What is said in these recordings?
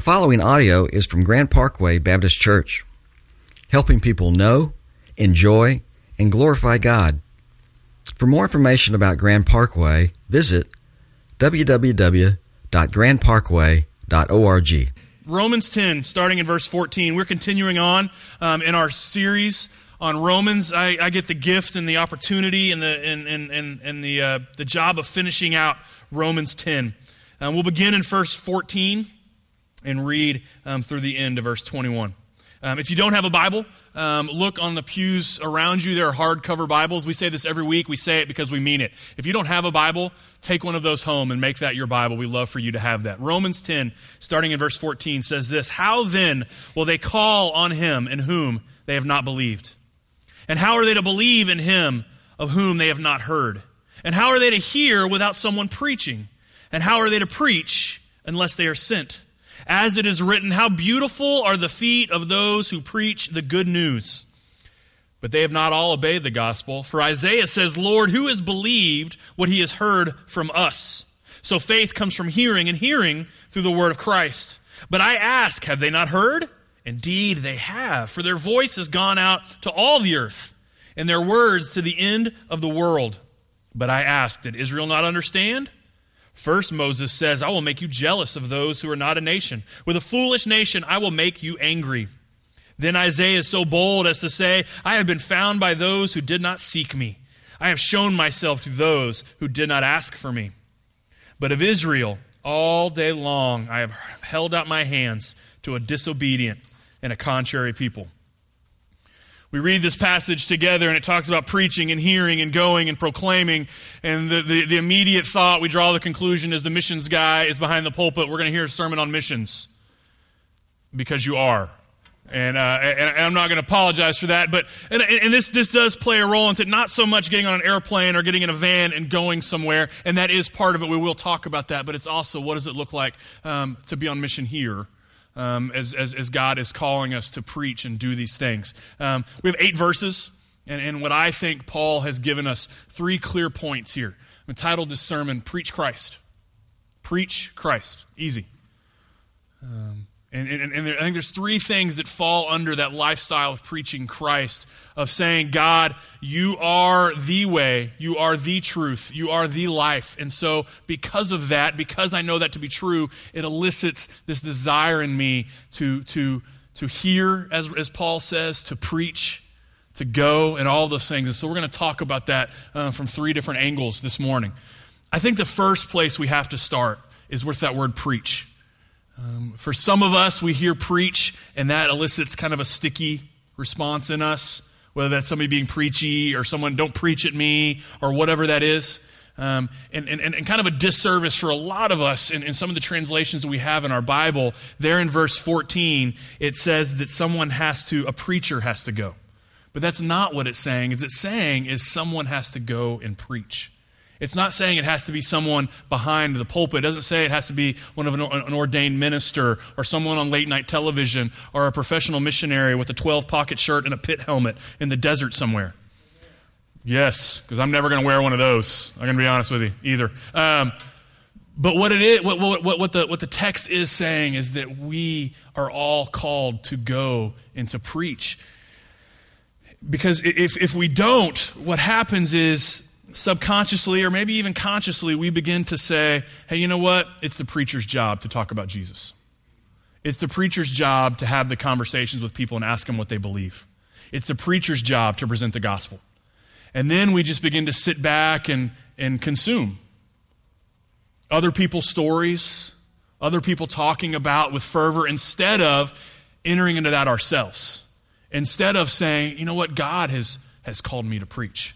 The following audio is from Grand Parkway Baptist Church, helping people know, enjoy, and glorify God. For more information about Grand Parkway, visit www.grandparkway.org. Romans 10, starting in verse 14. We're continuing on um, in our series on Romans. I, I, get the gift and the opportunity and the, and, and, and, and the, uh, the job of finishing out Romans 10. Um, we'll begin in verse 14 and read um, through the end of verse 21. Um, if you don't have a Bible, um, look on the pews around you. There are hardcover Bibles. We say this every week. We say it because we mean it. If you don't have a Bible, take one of those home and make that your Bible. We love for you to have that. Romans 10, starting in verse 14, says this How then will they call on him in whom they have not believed? And how are they to believe in him of whom they have not heard? And how are they to hear without someone preaching? And how are they to preach unless they are sent? As it is written, How beautiful are the feet of those who preach the good news. But they have not all obeyed the gospel. For Isaiah says, Lord, who has believed what he has heard from us? So faith comes from hearing, and hearing through the word of Christ. But I ask, have they not heard? Indeed, they have, for their voice has gone out to all the earth, and their words to the end of the world. But I ask, did Israel not understand? First, Moses says, I will make you jealous of those who are not a nation. With a foolish nation, I will make you angry. Then Isaiah is so bold as to say, I have been found by those who did not seek me. I have shown myself to those who did not ask for me. But of Israel, all day long, I have held out my hands to a disobedient and a contrary people we read this passage together and it talks about preaching and hearing and going and proclaiming. And the, the, the, immediate thought we draw the conclusion is the missions guy is behind the pulpit. We're going to hear a sermon on missions because you are. And, uh, and, I'm not going to apologize for that. But, and, and, this, this does play a role into not so much getting on an airplane or getting in a van and going somewhere. And that is part of it. We will talk about that. But it's also what does it look like um, to be on mission here? Um, as, as, as, God is calling us to preach and do these things. Um, we have eight verses, and, and what I think Paul has given us three clear points here. I'm entitled this sermon, Preach Christ. Preach Christ. Easy. Um, and, and, and there, I think there's three things that fall under that lifestyle of preaching Christ, of saying, God, you are the way, you are the truth, you are the life. And so, because of that, because I know that to be true, it elicits this desire in me to, to, to hear, as, as Paul says, to preach, to go, and all those things. And so, we're going to talk about that uh, from three different angles this morning. I think the first place we have to start is with that word preach. Um, for some of us, we hear preach, and that elicits kind of a sticky response in us, whether that's somebody being preachy or someone, don't preach at me, or whatever that is. Um, and, and, and kind of a disservice for a lot of us in, in some of the translations that we have in our Bible. There in verse 14, it says that someone has to, a preacher has to go. But that's not what it's saying. Is it's saying is someone has to go and preach. It's not saying it has to be someone behind the pulpit. It doesn't say it has to be one of an, an ordained minister or someone on late night television or a professional missionary with a 12 pocket shirt and a pit helmet in the desert somewhere. Yes, because I'm never going to wear one of those. I'm going to be honest with you either. Um, but what it is, what, what, what, the, what the text is saying is that we are all called to go and to preach. Because if, if we don't, what happens is subconsciously or maybe even consciously, we begin to say, hey, you know what? It's the preacher's job to talk about Jesus. It's the preacher's job to have the conversations with people and ask them what they believe. It's the preacher's job to present the gospel. And then we just begin to sit back and, and consume other people's stories, other people talking about with fervor, instead of entering into that ourselves. Instead of saying, you know what, God has, has called me to preach.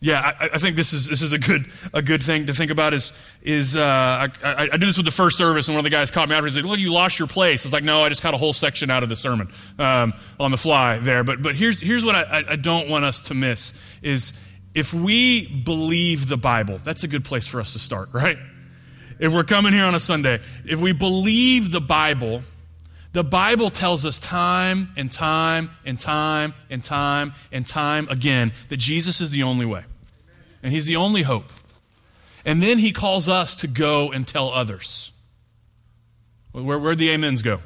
Yeah, I, I, think this is this is a good a good thing to think about. Is is uh, I, I, I, do this with the first service, and one of the guys caught me after. He's like, "Look, you lost your place." It's like, "No, I just cut a whole section out of the sermon um, on the fly there." But but here's here's what I, I don't want us to miss is if we believe the Bible, that's a good place for us to start, right? If we're coming here on a Sunday, if we believe the Bible the Bible tells us time and time and time and time and time again that Jesus is the only way. And He's the only hope. And then he calls us to go and tell others. Where, where'd the amens go?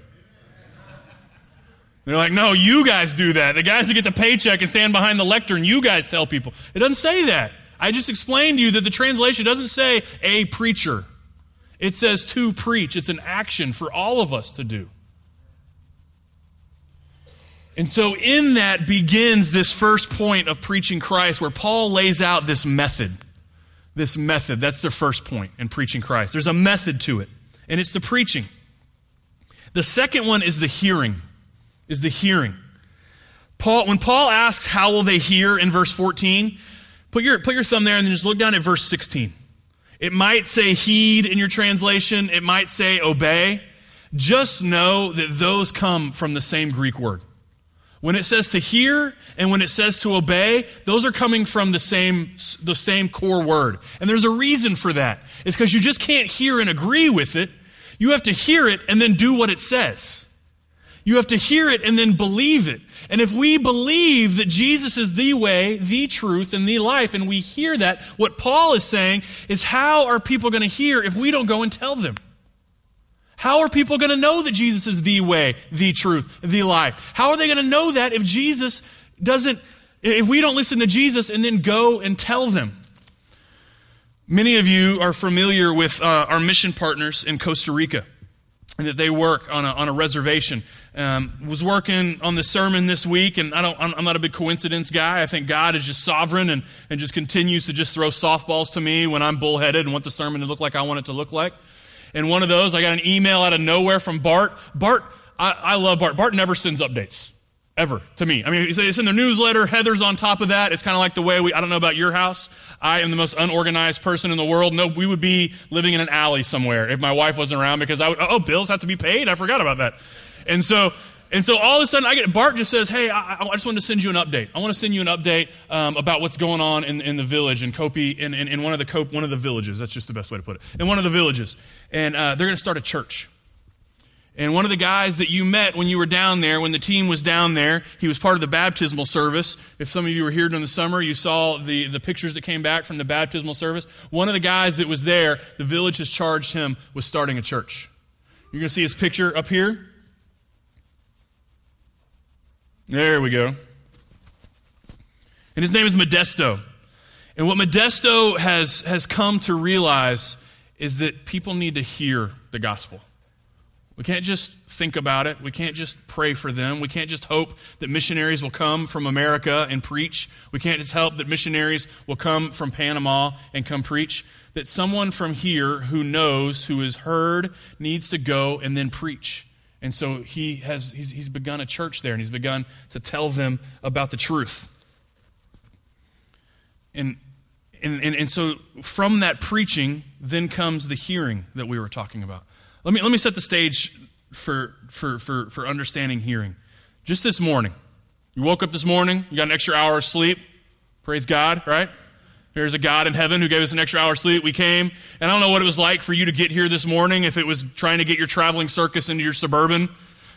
They're like, no, you guys do that. The guys that get the paycheck and stand behind the lectern, you guys tell people. It doesn't say that. I just explained to you that the translation doesn't say a preacher, it says to preach. It's an action for all of us to do. And so, in that begins this first point of preaching Christ, where Paul lays out this method. This method. That's the first point in preaching Christ. There's a method to it, and it's the preaching. The second one is the hearing. Is the hearing. Paul, when Paul asks, How will they hear in verse 14, put your, put your thumb there and then just look down at verse 16. It might say heed in your translation, it might say obey. Just know that those come from the same Greek word. When it says to hear and when it says to obey, those are coming from the same, the same core word. And there's a reason for that. It's because you just can't hear and agree with it. You have to hear it and then do what it says. You have to hear it and then believe it. And if we believe that Jesus is the way, the truth, and the life, and we hear that, what Paul is saying is how are people going to hear if we don't go and tell them? How are people going to know that Jesus is the way, the truth, the life? How are they going to know that if Jesus doesn't, if we don't listen to Jesus and then go and tell them? Many of you are familiar with uh, our mission partners in Costa Rica and that they work on a, on a reservation. Um, was working on the sermon this week, and I don't, I'm not a big coincidence guy. I think God is just sovereign and, and just continues to just throw softballs to me when I'm bullheaded and want the sermon to look like I want it to look like. And one of those, I got an email out of nowhere from Bart. Bart, I, I love Bart. Bart never sends updates. Ever to me. I mean, it's in their newsletter. Heather's on top of that. It's kind of like the way we, I don't know about your house. I am the most unorganized person in the world. No, we would be living in an alley somewhere if my wife wasn't around because I would, oh, bills have to be paid. I forgot about that. And so and so all of a sudden, I get Bart just says, "Hey, I, I just wanted to send you an update. I want to send you an update um, about what's going on in, in the village in Kopi, in, in, in, one of the Cope, one of the villages. That's just the best way to put it. In one of the villages, and uh, they're going to start a church. And one of the guys that you met when you were down there, when the team was down there, he was part of the baptismal service. If some of you were here during the summer, you saw the, the pictures that came back from the baptismal service. One of the guys that was there, the village has charged him with starting a church. You're going to see his picture up here. There we go. And his name is Modesto. And what Modesto has, has come to realize is that people need to hear the gospel. We can't just think about it. We can't just pray for them. We can't just hope that missionaries will come from America and preach. We can't just hope that missionaries will come from Panama and come preach. That someone from here who knows, who has heard, needs to go and then preach. And so he has, he's, he's begun a church there and he's begun to tell them about the truth. And, and, and, and so from that preaching, then comes the hearing that we were talking about. Let me, let me set the stage for, for, for, for understanding hearing. Just this morning, you woke up this morning, you got an extra hour of sleep. Praise God, right? There's a God in heaven who gave us an extra hour sleep. We came, and I don't know what it was like for you to get here this morning, if it was trying to get your traveling circus into your suburban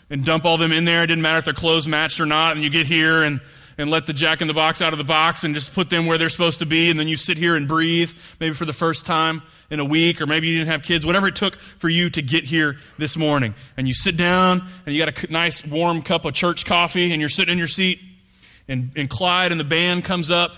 and dump all them in there. It didn't matter if their clothes matched or not. And you get here and, and let the jack in the box out of the box and just put them where they're supposed to be. And then you sit here and breathe, maybe for the first time in a week, or maybe you didn't have kids, whatever it took for you to get here this morning. And you sit down and you got a nice warm cup of church coffee and you're sitting in your seat. And, and Clyde and the band comes up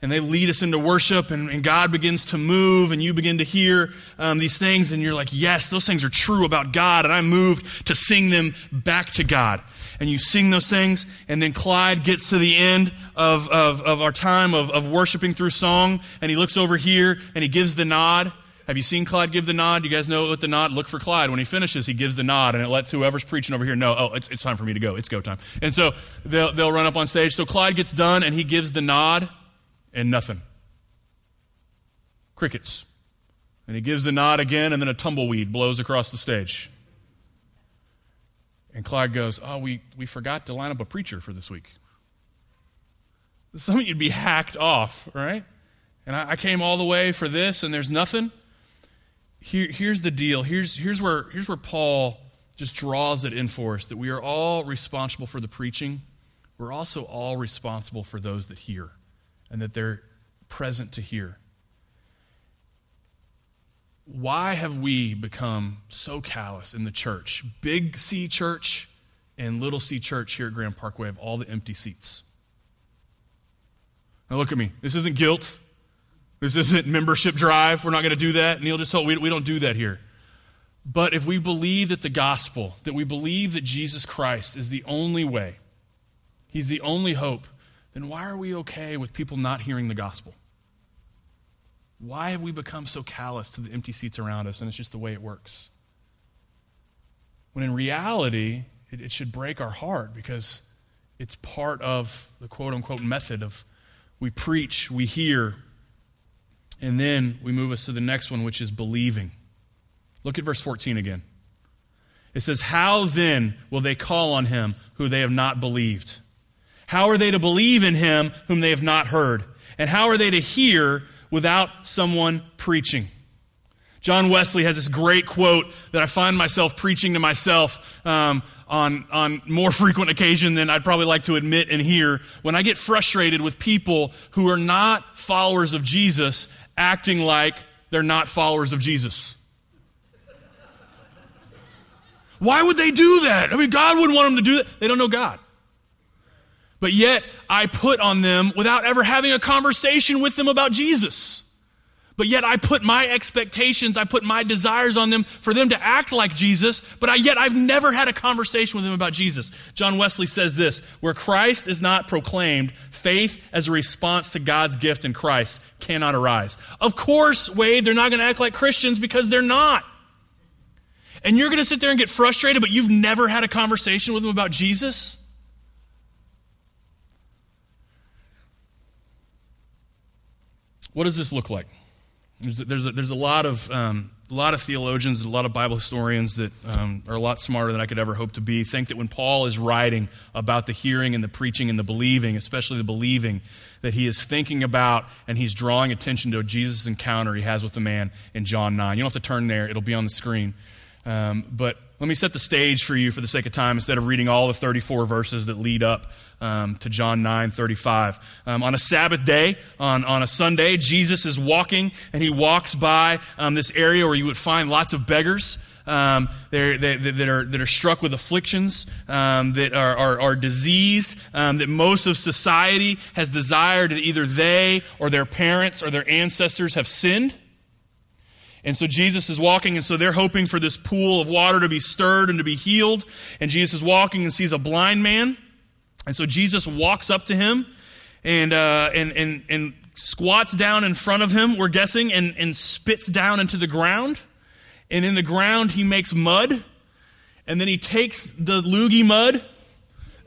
and they lead us into worship, and, and, God begins to move, and you begin to hear um, these things, and you're like, Yes, those things are true about God, and I'm moved to sing them back to God. And you sing those things, and then Clyde gets to the end of, of, of our time of, of worshiping through song, and he looks over here, and he gives the nod. Have you seen Clyde give the nod? You guys know what the nod? Look for Clyde. When he finishes, he gives the nod, and it lets whoever's preaching over here know, oh, it's, it's time for me to go. It's go time. And so they'll, they'll run up on stage. So Clyde gets done, and he gives the nod and nothing. Crickets. And he gives the nod again, and then a tumbleweed blows across the stage. And Clyde goes, Oh, we, we forgot to line up a preacher for this week. Some of you'd be hacked off, right? And I, I came all the way for this, and there's nothing. Here, here's the deal. Here's, here's, where, here's where Paul just draws it in for us that we are all responsible for the preaching. We're also all responsible for those that hear and that they're present to hear. why have we become so callous in the church? Big C church and little C church here at Grand Parkway have all the empty seats. Now look at me. This isn't guilt. This isn't membership drive. We're not going to do that. Neil just told we, we don't do that here. But if we believe that the gospel, that we believe that Jesus Christ is the only way, He's the only hope, then why are we okay with people not hearing the gospel? Why have we become so callous to the empty seats around us and it's just the way it works? When in reality, it, it should break our heart because it's part of the quote unquote method of we preach, we hear, and then we move us to the next one, which is believing. Look at verse 14 again. It says, How then will they call on him who they have not believed? How are they to believe in him whom they have not heard? And how are they to hear without someone preaching? John Wesley has this great quote that I find myself preaching to myself um, on, on more frequent occasion than I'd probably like to admit and hear. When I get frustrated with people who are not followers of Jesus acting like they're not followers of Jesus. Why would they do that? I mean, God wouldn't want them to do that. They don't know God. But yet, I put on them without ever having a conversation with them about Jesus. But yet I put my expectations, I put my desires on them for them to act like Jesus, but I, yet I've never had a conversation with them about Jesus. John Wesley says this Where Christ is not proclaimed, faith as a response to God's gift in Christ cannot arise. Of course, Wade, they're not going to act like Christians because they're not. And you're going to sit there and get frustrated, but you've never had a conversation with them about Jesus? What does this look like? There's a, there's a, there's a lot of um, a lot of theologians, a lot of Bible historians that um, are a lot smarter than I could ever hope to be. Think that when Paul is writing about the hearing and the preaching and the believing, especially the believing, that he is thinking about and he's drawing attention to Jesus encounter he has with the man in John 9. You don't have to turn there, it'll be on the screen. Um, but let me set the stage for you for the sake of time instead of reading all the 34 verses that lead up um, to John 9 35. Um, on a Sabbath day, on, on a Sunday, Jesus is walking and he walks by um, this area where you would find lots of beggars. Um, they, that, are, that are struck with afflictions, um, that are, are, are diseased, um, that most of society has desired that either they or their parents or their ancestors have sinned. And so Jesus is walking, and so they're hoping for this pool of water to be stirred and to be healed. And Jesus is walking and sees a blind man. And so Jesus walks up to him and, uh, and, and, and squats down in front of him, we're guessing, and, and spits down into the ground. And in the ground, he makes mud. And then he takes the loogie mud.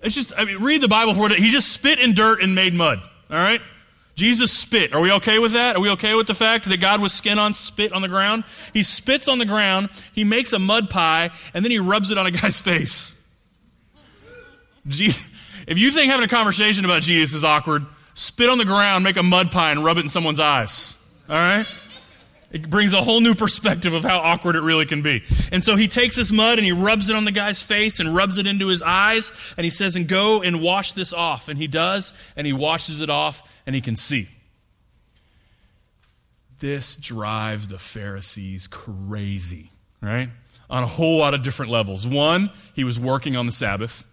It's just, I mean, read the Bible for it. He just spit in dirt and made mud. All right? Jesus spit. Are we okay with that? Are we okay with the fact that God was skin on spit on the ground? He spits on the ground, he makes a mud pie, and then he rubs it on a guy's face. If you think having a conversation about Jesus is awkward, spit on the ground, make a mud pie, and rub it in someone's eyes. All right? It brings a whole new perspective of how awkward it really can be. And so he takes this mud and he rubs it on the guy's face and rubs it into his eyes. And he says, and go and wash this off. And he does, and he washes it off, and he can see. This drives the Pharisees crazy, right? On a whole lot of different levels. One, he was working on the Sabbath.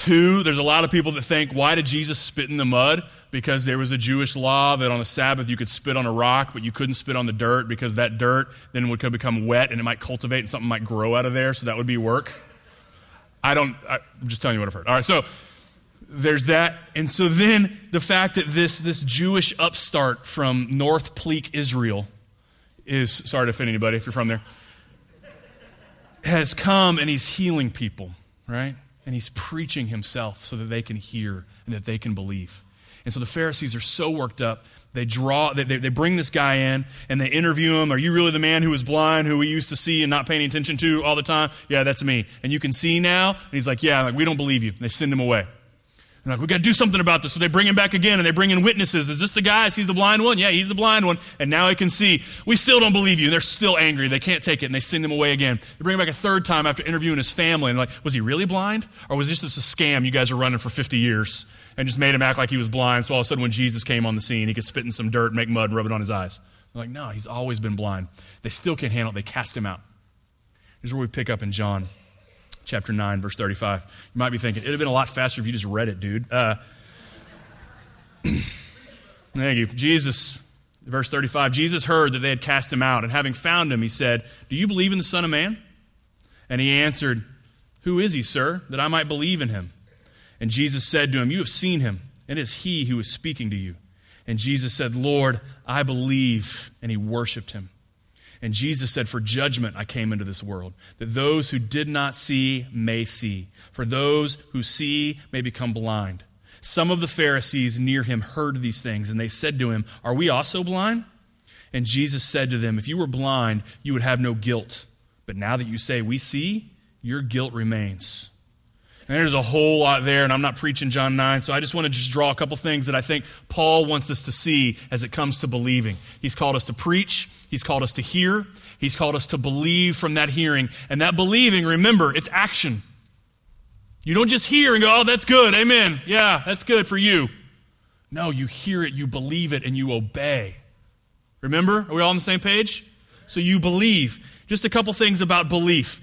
Two, there's a lot of people that think, why did Jesus spit in the mud? Because there was a Jewish law that on a Sabbath you could spit on a rock, but you couldn't spit on the dirt because that dirt then would become wet and it might cultivate and something might grow out of there, so that would be work. I don't, I, am just telling you what I've heard. All right, so there's that. And so then the fact that this, this Jewish upstart from North Pleak, Israel, is, sorry to offend anybody if you're from there, has come and he's healing people, right? And he's preaching himself so that they can hear and that they can believe. And so the Pharisees are so worked up. They draw, they, they bring this guy in and they interview him. Are you really the man who was blind, who we used to see and not paying attention to all the time? Yeah, that's me. And you can see now? And he's like, Yeah, like, we don't believe you. And they send him away. They're like, we got to do something about this. So they bring him back again and they bring in witnesses. Is this the guy? Is he the blind one? Yeah, he's the blind one. And now he can see. We still don't believe you. And they're still angry. They can't take it and they send him away again. They bring him back a third time after interviewing his family. And like, was he really blind? Or was this just a scam you guys are running for 50 years and just made him act like he was blind? So all of a sudden when Jesus came on the scene, he could spit in some dirt, make mud, rub it on his eyes. They're like, no, he's always been blind. They still can't handle it. They cast him out. Here's where we pick up in John chapter 9, verse 35. You might be thinking, it'd have been a lot faster if you just read it, dude. Uh, thank you. Jesus, verse 35 Jesus heard that they had cast him out, and having found him, he said, Do you believe in the Son of Man? And he answered, Who is he, sir, that I might believe in him? And Jesus said to him, You have seen him, and it is he who is speaking to you. And Jesus said, Lord, I believe. And he worshiped him. And Jesus said, For judgment I came into this world, that those who did not see may see, for those who see may become blind. Some of the Pharisees near him heard these things, and they said to him, Are we also blind? And Jesus said to them, If you were blind, you would have no guilt. But now that you say, We see, your guilt remains. And there's a whole lot there, and I'm not preaching John 9, so I just want to just draw a couple things that I think Paul wants us to see as it comes to believing. He's called us to preach, he's called us to hear, he's called us to believe from that hearing. And that believing, remember, it's action. You don't just hear and go, oh, that's good, amen. Yeah, that's good for you. No, you hear it, you believe it, and you obey. Remember? Are we all on the same page? So you believe. Just a couple things about belief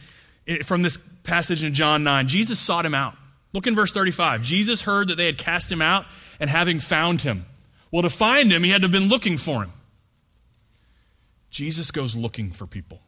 from this passage in John 9. Jesus sought him out. Look in verse 35. Jesus heard that they had cast him out, and having found him. Well, to find him, he had to have been looking for him. Jesus goes looking for people.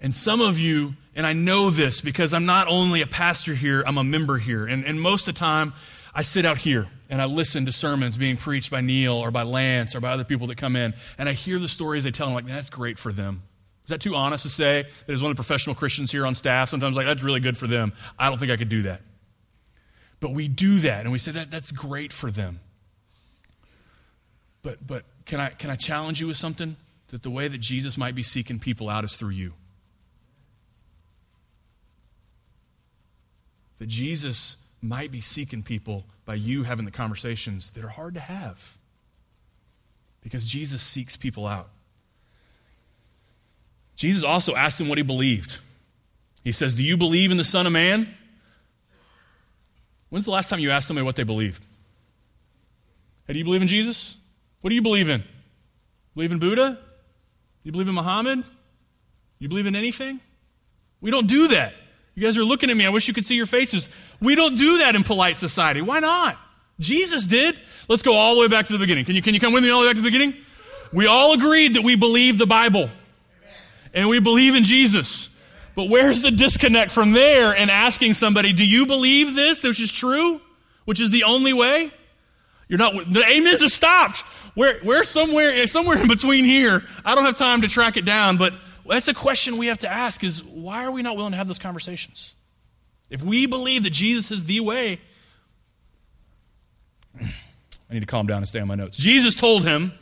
And some of you, and I know this because I'm not only a pastor here, I'm a member here. And, and most of the time, I sit out here and I listen to sermons being preached by Neil or by Lance or by other people that come in. And I hear the stories they tell, and I'm like, that's great for them. Is that too honest to say? That as one of the professional Christians here on staff, sometimes like, that's really good for them. I don't think I could do that. But we do that, and we say that that's great for them. But, but can, I, can I challenge you with something? That the way that Jesus might be seeking people out is through you. That Jesus might be seeking people by you having the conversations that are hard to have. Because Jesus seeks people out. Jesus also asked him what he believed. He says, Do you believe in the Son of Man? When's the last time you asked somebody what they believed? Hey, do you believe in Jesus? What do you believe in? Believe in Buddha? You believe in Muhammad? You believe in anything? We don't do that. You guys are looking at me. I wish you could see your faces. We don't do that in polite society. Why not? Jesus did. Let's go all the way back to the beginning. Can you, can you come with me all the way back to the beginning? We all agreed that we believe the Bible and we believe in Jesus. But where's the disconnect from there and asking somebody, do you believe this, which is true, which is the only way? You're not, the amens have stopped. Where somewhere, eh, somewhere in between here, I don't have time to track it down, but that's a question we have to ask is why are we not willing to have those conversations? If we believe that Jesus is the way, I need to calm down and stay on my notes. Jesus told him,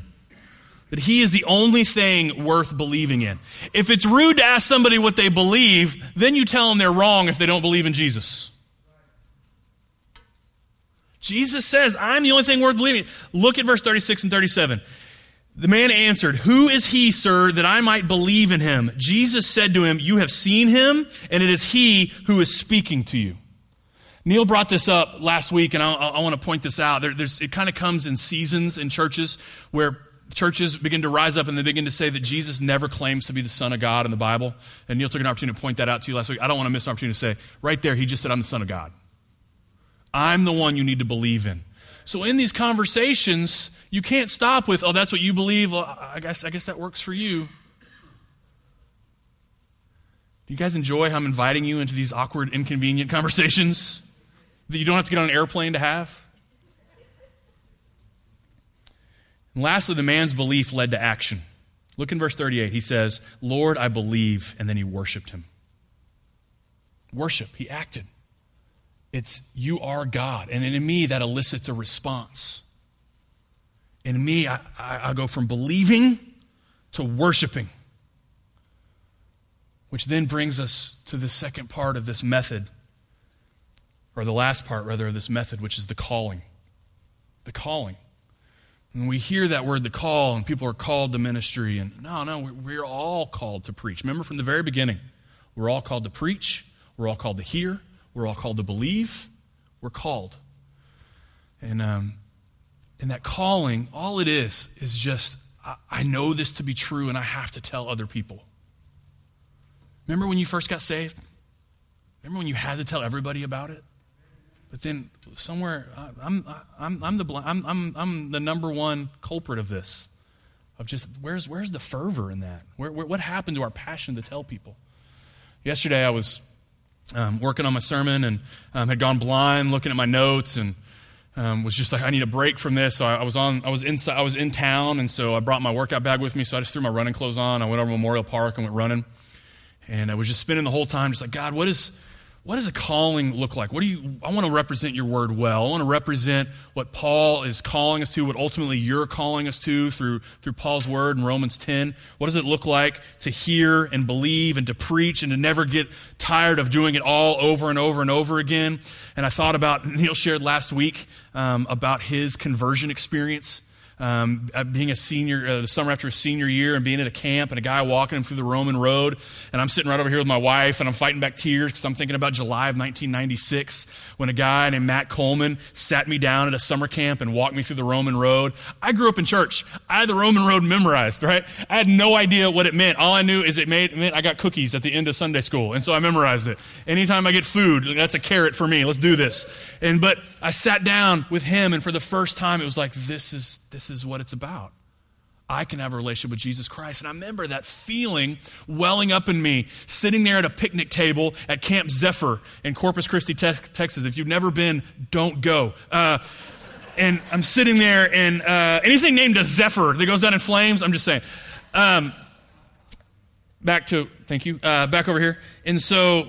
that he is the only thing worth believing in. If it's rude to ask somebody what they believe, then you tell them they're wrong if they don't believe in Jesus. Jesus says, I'm the only thing worth believing. Look at verse 36 and 37. The man answered, Who is he, sir, that I might believe in him? Jesus said to him, You have seen him, and it is he who is speaking to you. Neil brought this up last week, and I, I want to point this out. There, it kind of comes in seasons in churches where churches begin to rise up and they begin to say that Jesus never claims to be the Son of God in the Bible. And Neil took an opportunity to point that out to you last week. I don't want to miss an opportunity to say, right there, he just said, I'm the Son of God. I'm the one you need to believe in. So in these conversations, you can't stop with, oh, that's what you believe. Well, I guess, I guess that works for you. Do you guys enjoy how I'm inviting you into these awkward, inconvenient conversations that you don't have to get on an airplane to have? And lastly, the man's belief led to action. Look in verse 38. He says, Lord, I believe. And then he worshiped him. Worship. He acted. It's, you are God. And in me, that elicits a response. In me, I, I, I go from believing to worshiping. Which then brings us to the second part of this method, or the last part, rather, of this method, which is the calling. The calling. And we hear that word, the call, and people are called to ministry. And no, no, we're all called to preach. Remember from the very beginning, we're all called to preach, we're all called to hear, we're all called to believe. We're called. And, um, and that calling, all it is, is just, I, I know this to be true and I have to tell other people. Remember when you first got saved? Remember when you had to tell everybody about it? But then somewhere, I'm, I'm, I'm, the, I'm, I'm, I'm the number one culprit of this. Of just, where's, where's the fervor in that? Where, where, what happened to our passion to tell people? Yesterday I was um, working on my sermon and um, had gone blind looking at my notes and um, was just like, I need a break from this. So I, I, was on, I was inside, I was in town, and so I brought my workout bag with me. So I just threw my running clothes on. I went over to Memorial Park and went running, and I was just spending the whole time, just like, God, what is, what does a calling look like? What do you, I want to represent your word well. I want to represent what Paul is calling us to, what ultimately you're calling us to through, through Paul's word in Romans 10. What does it look like to hear and believe and to preach and to never get tired of doing it all over and over and over again? And I thought about, Neil shared last week um, about his conversion experience um, being a senior, uh, the summer after a senior year, and being at a camp, and a guy walking him through the Roman road, and I'm sitting right over here with my wife, and I'm fighting back tears because I'm thinking about July of 1996 when a guy named Matt Coleman sat me down at a summer camp and walked me through the Roman road. I grew up in church. I had the Roman road memorized, right? I had no idea what it meant. All I knew is it, made, it meant I got cookies at the end of Sunday school, and so I memorized it. Anytime I get food, that's a carrot for me. Let's do this. And but I sat down with him, and for the first time, it was like this is this is what it's about. I can have a relationship with Jesus Christ. And I remember that feeling welling up in me, sitting there at a picnic table at Camp Zephyr in Corpus Christi, Texas. If you've never been, don't go. Uh, and I'm sitting there, and uh, anything named a Zephyr that goes down in flames, I'm just saying. Um, back to, thank you, uh, back over here. And so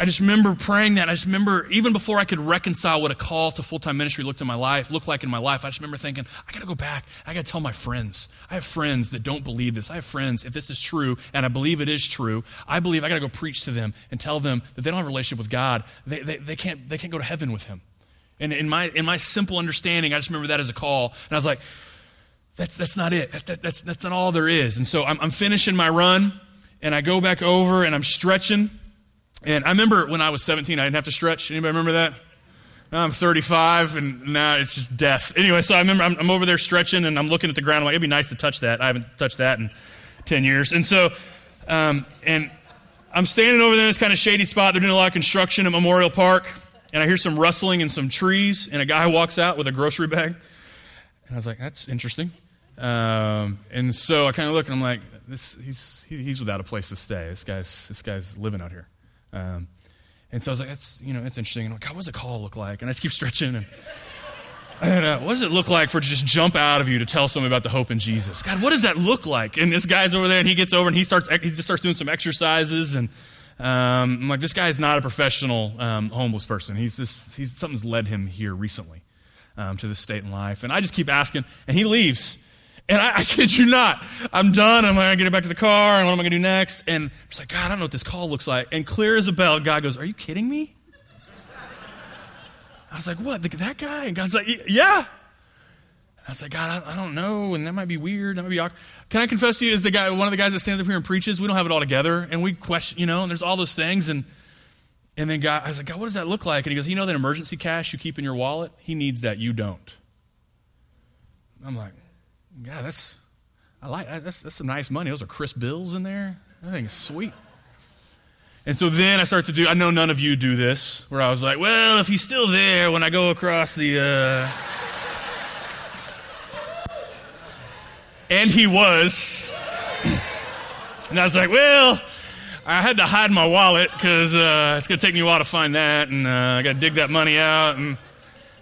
I just remember praying that. I just remember, even before I could reconcile what a call to full time ministry looked in my life, looked like in my life, I just remember thinking, I got to go back. I got to tell my friends. I have friends that don't believe this. I have friends, if this is true, and I believe it is true, I believe I got to go preach to them and tell them that they don't have a relationship with God. They, they, they, can't, they can't go to heaven with Him. And in my, in my simple understanding, I just remember that as a call. And I was like, that's, that's not it. That, that, that's, that's not all there is. And so I'm, I'm finishing my run, and I go back over and I'm stretching. And I remember when I was 17, I didn't have to stretch. Anybody remember that? Now I'm 35, and now it's just death. Anyway, so I remember I'm, I'm over there stretching, and I'm looking at the ground. I'm like, it'd be nice to touch that. I haven't touched that in 10 years. And so, um, and I'm standing over there in this kind of shady spot. They're doing a lot of construction at Memorial Park, and I hear some rustling in some trees, and a guy walks out with a grocery bag. And I was like, that's interesting. Um, and so I kind of look, and I'm like, this, he's, he, he's without a place to stay. This guy's, this guy's living out here. Um, and so I was like, that's, you know, it's interesting. And I'm like, God, what does a call look like? And I just keep stretching. And, and uh, what does it look like for to just jump out of you to tell somebody about the hope in Jesus? God, what does that look like? And this guy's over there and he gets over and he starts, he just starts doing some exercises. And um, I'm like, this guy is not a professional um, homeless person. He's this, he's, something's led him here recently um, to this state in life. And I just keep asking and he leaves. And I, I, kid you not, I'm done. I'm going to get back to the car, and what am I going to do next? And I'm just like, God, I don't know what this call looks like. And clear as a bell, God goes, Are you kidding me? I was like, What? That guy? And God's like, Yeah. I was like, God, I, I, don't know, and that might be weird. That might be awkward. Can I confess to you, as the guy, one of the guys that stands up here and preaches, we don't have it all together, and we question, you know, and there's all those things, and and then God, I was like, God, what does that look like? And he goes, You know that emergency cash you keep in your wallet? He needs that, you don't. I'm like, God, that's I like that's that's some nice money. Those are crisp bills in there. That thing is sweet. And so then I start to do. I know none of you do this, where I was like, well, if he's still there when I go across the. Uh... and he was. and I was like, well, I had to hide my wallet because uh, it's going to take me a while to find that, and uh, I got to dig that money out. And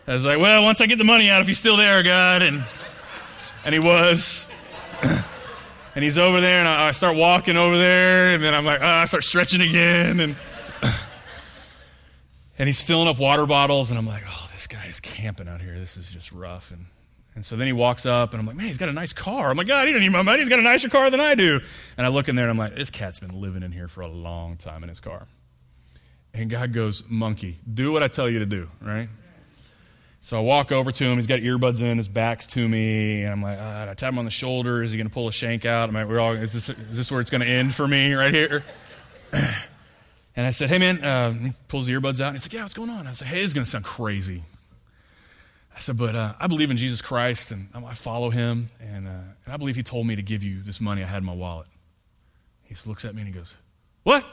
I was like, well, once I get the money out, if he's still there, God, and and he was. and he's over there, and I, start walking over there, and then I'm like, oh, I start stretching again, and and he's filling up water bottles, and I'm like, oh, this guy is camping out here. This is just rough. And and so then he walks up, and I'm like, man, he's got a nice car. I'm like, God, he don't need my money. He's got a nicer car than I do. And I look in there, and I'm like, this cat's been living in here for a long time in his car. And God goes, monkey, do what I tell you to do, right? So I walk over to him. He's got earbuds in. His back's to me, and I'm like, ah, I tap him on the shoulder. Is he going to pull a shank out? I'm like, we're all. Is this, is this where it's going to end for me right here? and I said, Hey man, uh, he pulls the earbuds out. And he's like, Yeah, what's going on? I said, Hey, this is going to sound crazy. I said, but uh, I believe in Jesus Christ and I follow him, and, uh, and I believe he told me to give you this money I had in my wallet. He looks at me and he goes, What?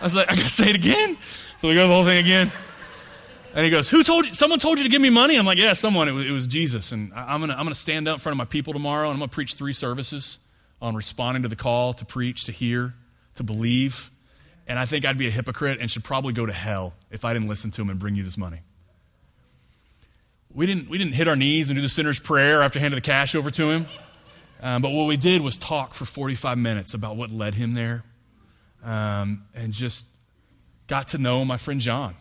I was like, I gotta say it again. So we go the whole thing again. And he goes, Who told you? Someone told you to give me money? I'm like, Yeah, someone. It was, it was Jesus. And I, I'm gonna, I'm gonna stand up in front of my people tomorrow and I'm gonna preach three services on responding to the call to preach, to hear, to believe. And I think I'd be a hypocrite and should probably go to hell if I didn't listen to him and bring you this money. We didn't, we didn't hit our knees and do the sinner's prayer after handing the cash over to him. Um, but what we did was talk for 45 minutes about what led him there um, and just got to know my friend John.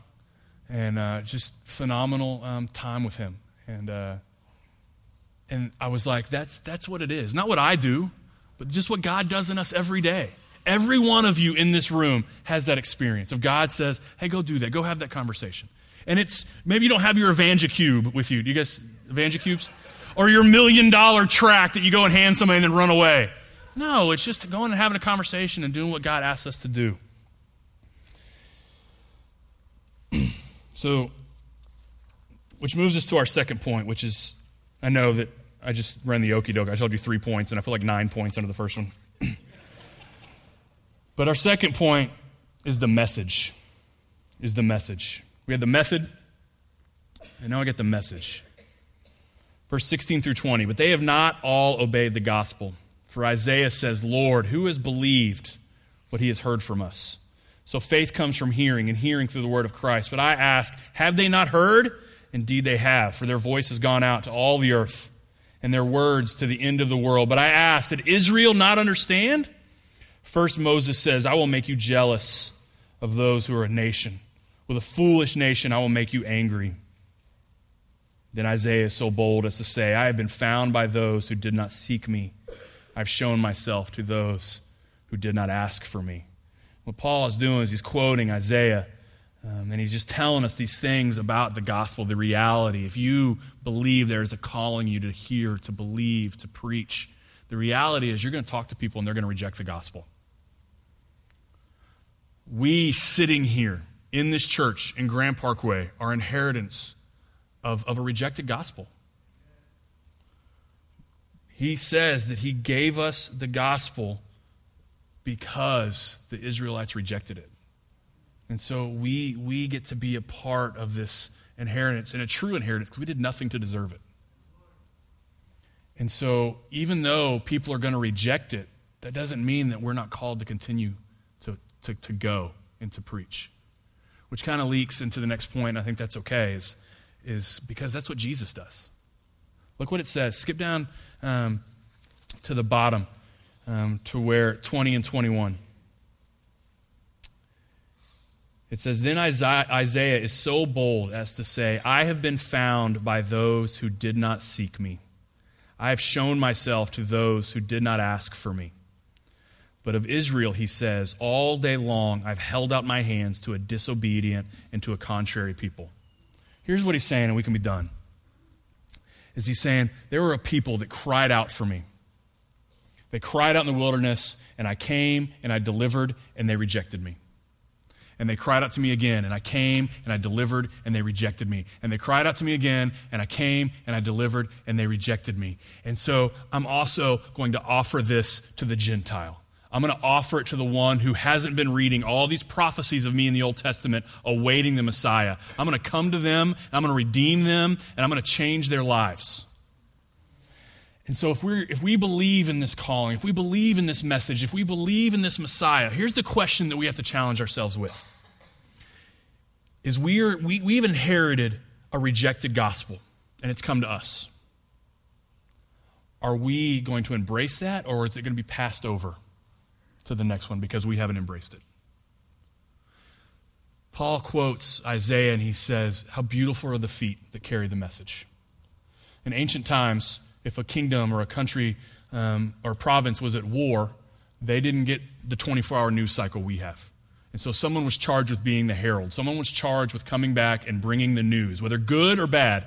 And uh, just phenomenal um, time with him. And, uh, and I was like, that's, that's what it is. Not what I do, but just what God does in us every day. Every one of you in this room has that experience of God says, hey, go do that. Go have that conversation. And it's maybe you don't have your Evangel cube with you. Do you guys Evangel cubes? Or your million dollar tract that you go and hand somebody and then run away. No, it's just going and having a conversation and doing what God asks us to do. so, which moves us to our second point, which is I know that I just ran the okey doke. I told you three points, and I feel like nine points under the first one. but our second point is the message. Is the message. We had the method, and now I get the message. Verse 16 through 20. But they have not all obeyed the gospel. For Isaiah says, Lord, who has believed what he has heard from us? So faith comes from hearing, and hearing through the word of Christ. But I ask, have they not heard? Indeed, they have, for their voice has gone out to all the earth, and their words to the end of the world. But I ask, did Israel not understand? First, Moses says, I will make you jealous of those who are a nation. With a foolish nation, I will make you angry. Then Isaiah is so bold as to say, I have been found by those who did not seek me. I've shown myself to those who did not ask for me. What Paul is doing is he's quoting Isaiah, um, and he's just telling us these things about the gospel, the reality. If you believe there's a calling you to hear, to believe, to preach, the reality is you're going to talk to people and they're going to reject the gospel. We sitting here in this church in Grand Parkway are inheritance of, of a rejected gospel. He says that he gave us the gospel because the Israelites rejected it. And so we, we get to be a part of this inheritance, and a true inheritance, because we did nothing to deserve it. And so, even though people are going to reject it, that doesn't mean that we're not called to continue to, to, to go and to preach. Which kind of leaks into the next point. I think that's okay, is is because that's what Jesus does. Look what it says. Skip down um, to the bottom um, to where 20 and 21. It says, Then Isaiah is so bold as to say, I have been found by those who did not seek me. I have shown myself to those who did not ask for me. But of Israel, he says, All day long I've held out my hands to a disobedient and to a contrary people. Here's what he's saying, and we can be done. Is he saying, There were a people that cried out for me. They cried out in the wilderness, and I came and I delivered, and they rejected me. And they cried out to me again, and I came and I delivered, and they rejected me. And they cried out to me again, and I came and I delivered, and they rejected me. And so I'm also going to offer this to the Gentile. I'm going to offer it to the one who hasn't been reading all these prophecies of me in the Old Testament, awaiting the Messiah. I'm going to come to them, I'm going to redeem them, and I'm going to change their lives. And so, if, we if we believe in this calling, if we believe in this message, if we believe in this Messiah, here's the question that we have to challenge ourselves with is we are, we, we've inherited a rejected gospel, and it's come to us. Are we going to embrace that, or is it going to be passed over? to the next one because we haven't embraced it. Paul quotes Isaiah and he says, How beautiful are the feet that carry the message. In ancient times, if a kingdom or a country um, or province was at war, they didn't get the 24 hour news cycle we have. And so someone was charged with being the herald. Someone was charged with coming back and bringing the news, whether good or bad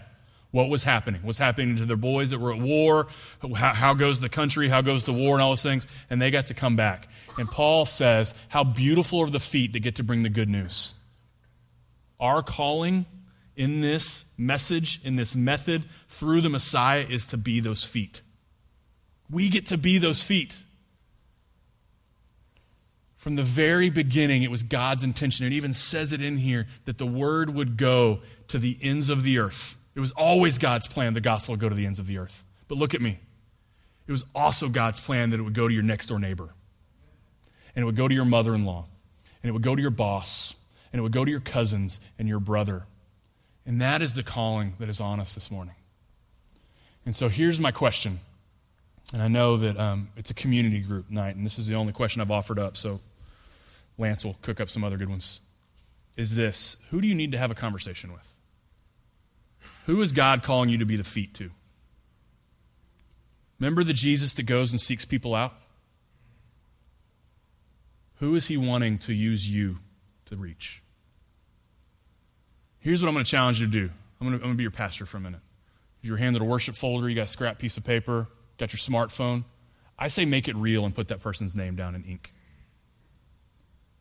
what was happening, what's happening to their boys that were at war, how, how, goes the country, how goes the war, and all those things. And they got to come back. And Paul says, How beautiful are the feet that get to bring the good news. Our calling in this message, in this method, through the Messiah, is to be those feet. We get to be those feet. From the very beginning, it was God's intention. It even says it in here that the word would go to the ends of the earth. It was always God's plan the gospel would go to the ends of the earth. But look at me. It was also God's plan that it would go to your next door neighbor, and it would go to your mother in law, and it would go to your boss, and it would go to your cousins and your brother. And that is the calling that is on us this morning. And so here's my question. And I know that um, it's a community group night, and this is the only question I've offered up, so Lance will cook up some other good ones, is this Who do you need to have a conversation with? Who is God calling you to be the feet to? Remember the Jesus that goes and seeks people out? Who is he wanting to use you to reach? Here's what I'm going to challenge you to do. I'm going to, I'm going to be your pastor for a minute. You're handed a worship folder, you got a scrap piece of paper, got your smartphone. I say make it real and put that person's name down in ink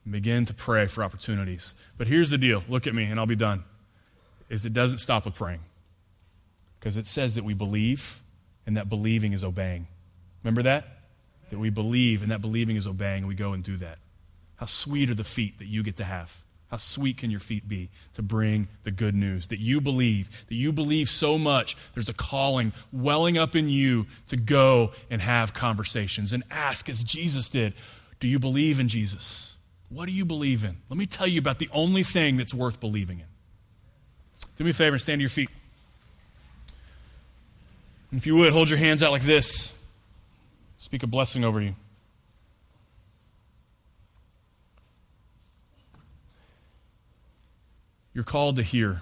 and begin to pray for opportunities. But here's the deal look at me, and I'll be done. Is it doesn't stop with praying. Because it says that we believe, and that believing is obeying. Remember that? That we believe, and that believing is obeying, we go and do that. How sweet are the feet that you get to have? How sweet can your feet be to bring the good news? That you believe, that you believe so much, there's a calling welling up in you to go and have conversations and ask, as Jesus did, Do you believe in Jesus? What do you believe in? Let me tell you about the only thing that's worth believing in. Do me a favor and stand to your feet. And if you would, hold your hands out like this. Speak a blessing over you. You're called to hear.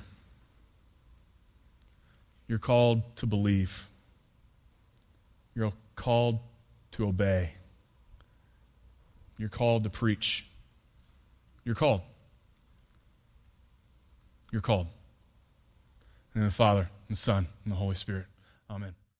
You're called to believe. You're called to obey. You're called to preach. You're called. You're called. In the Father, and the Son, and the Holy Spirit. Amen.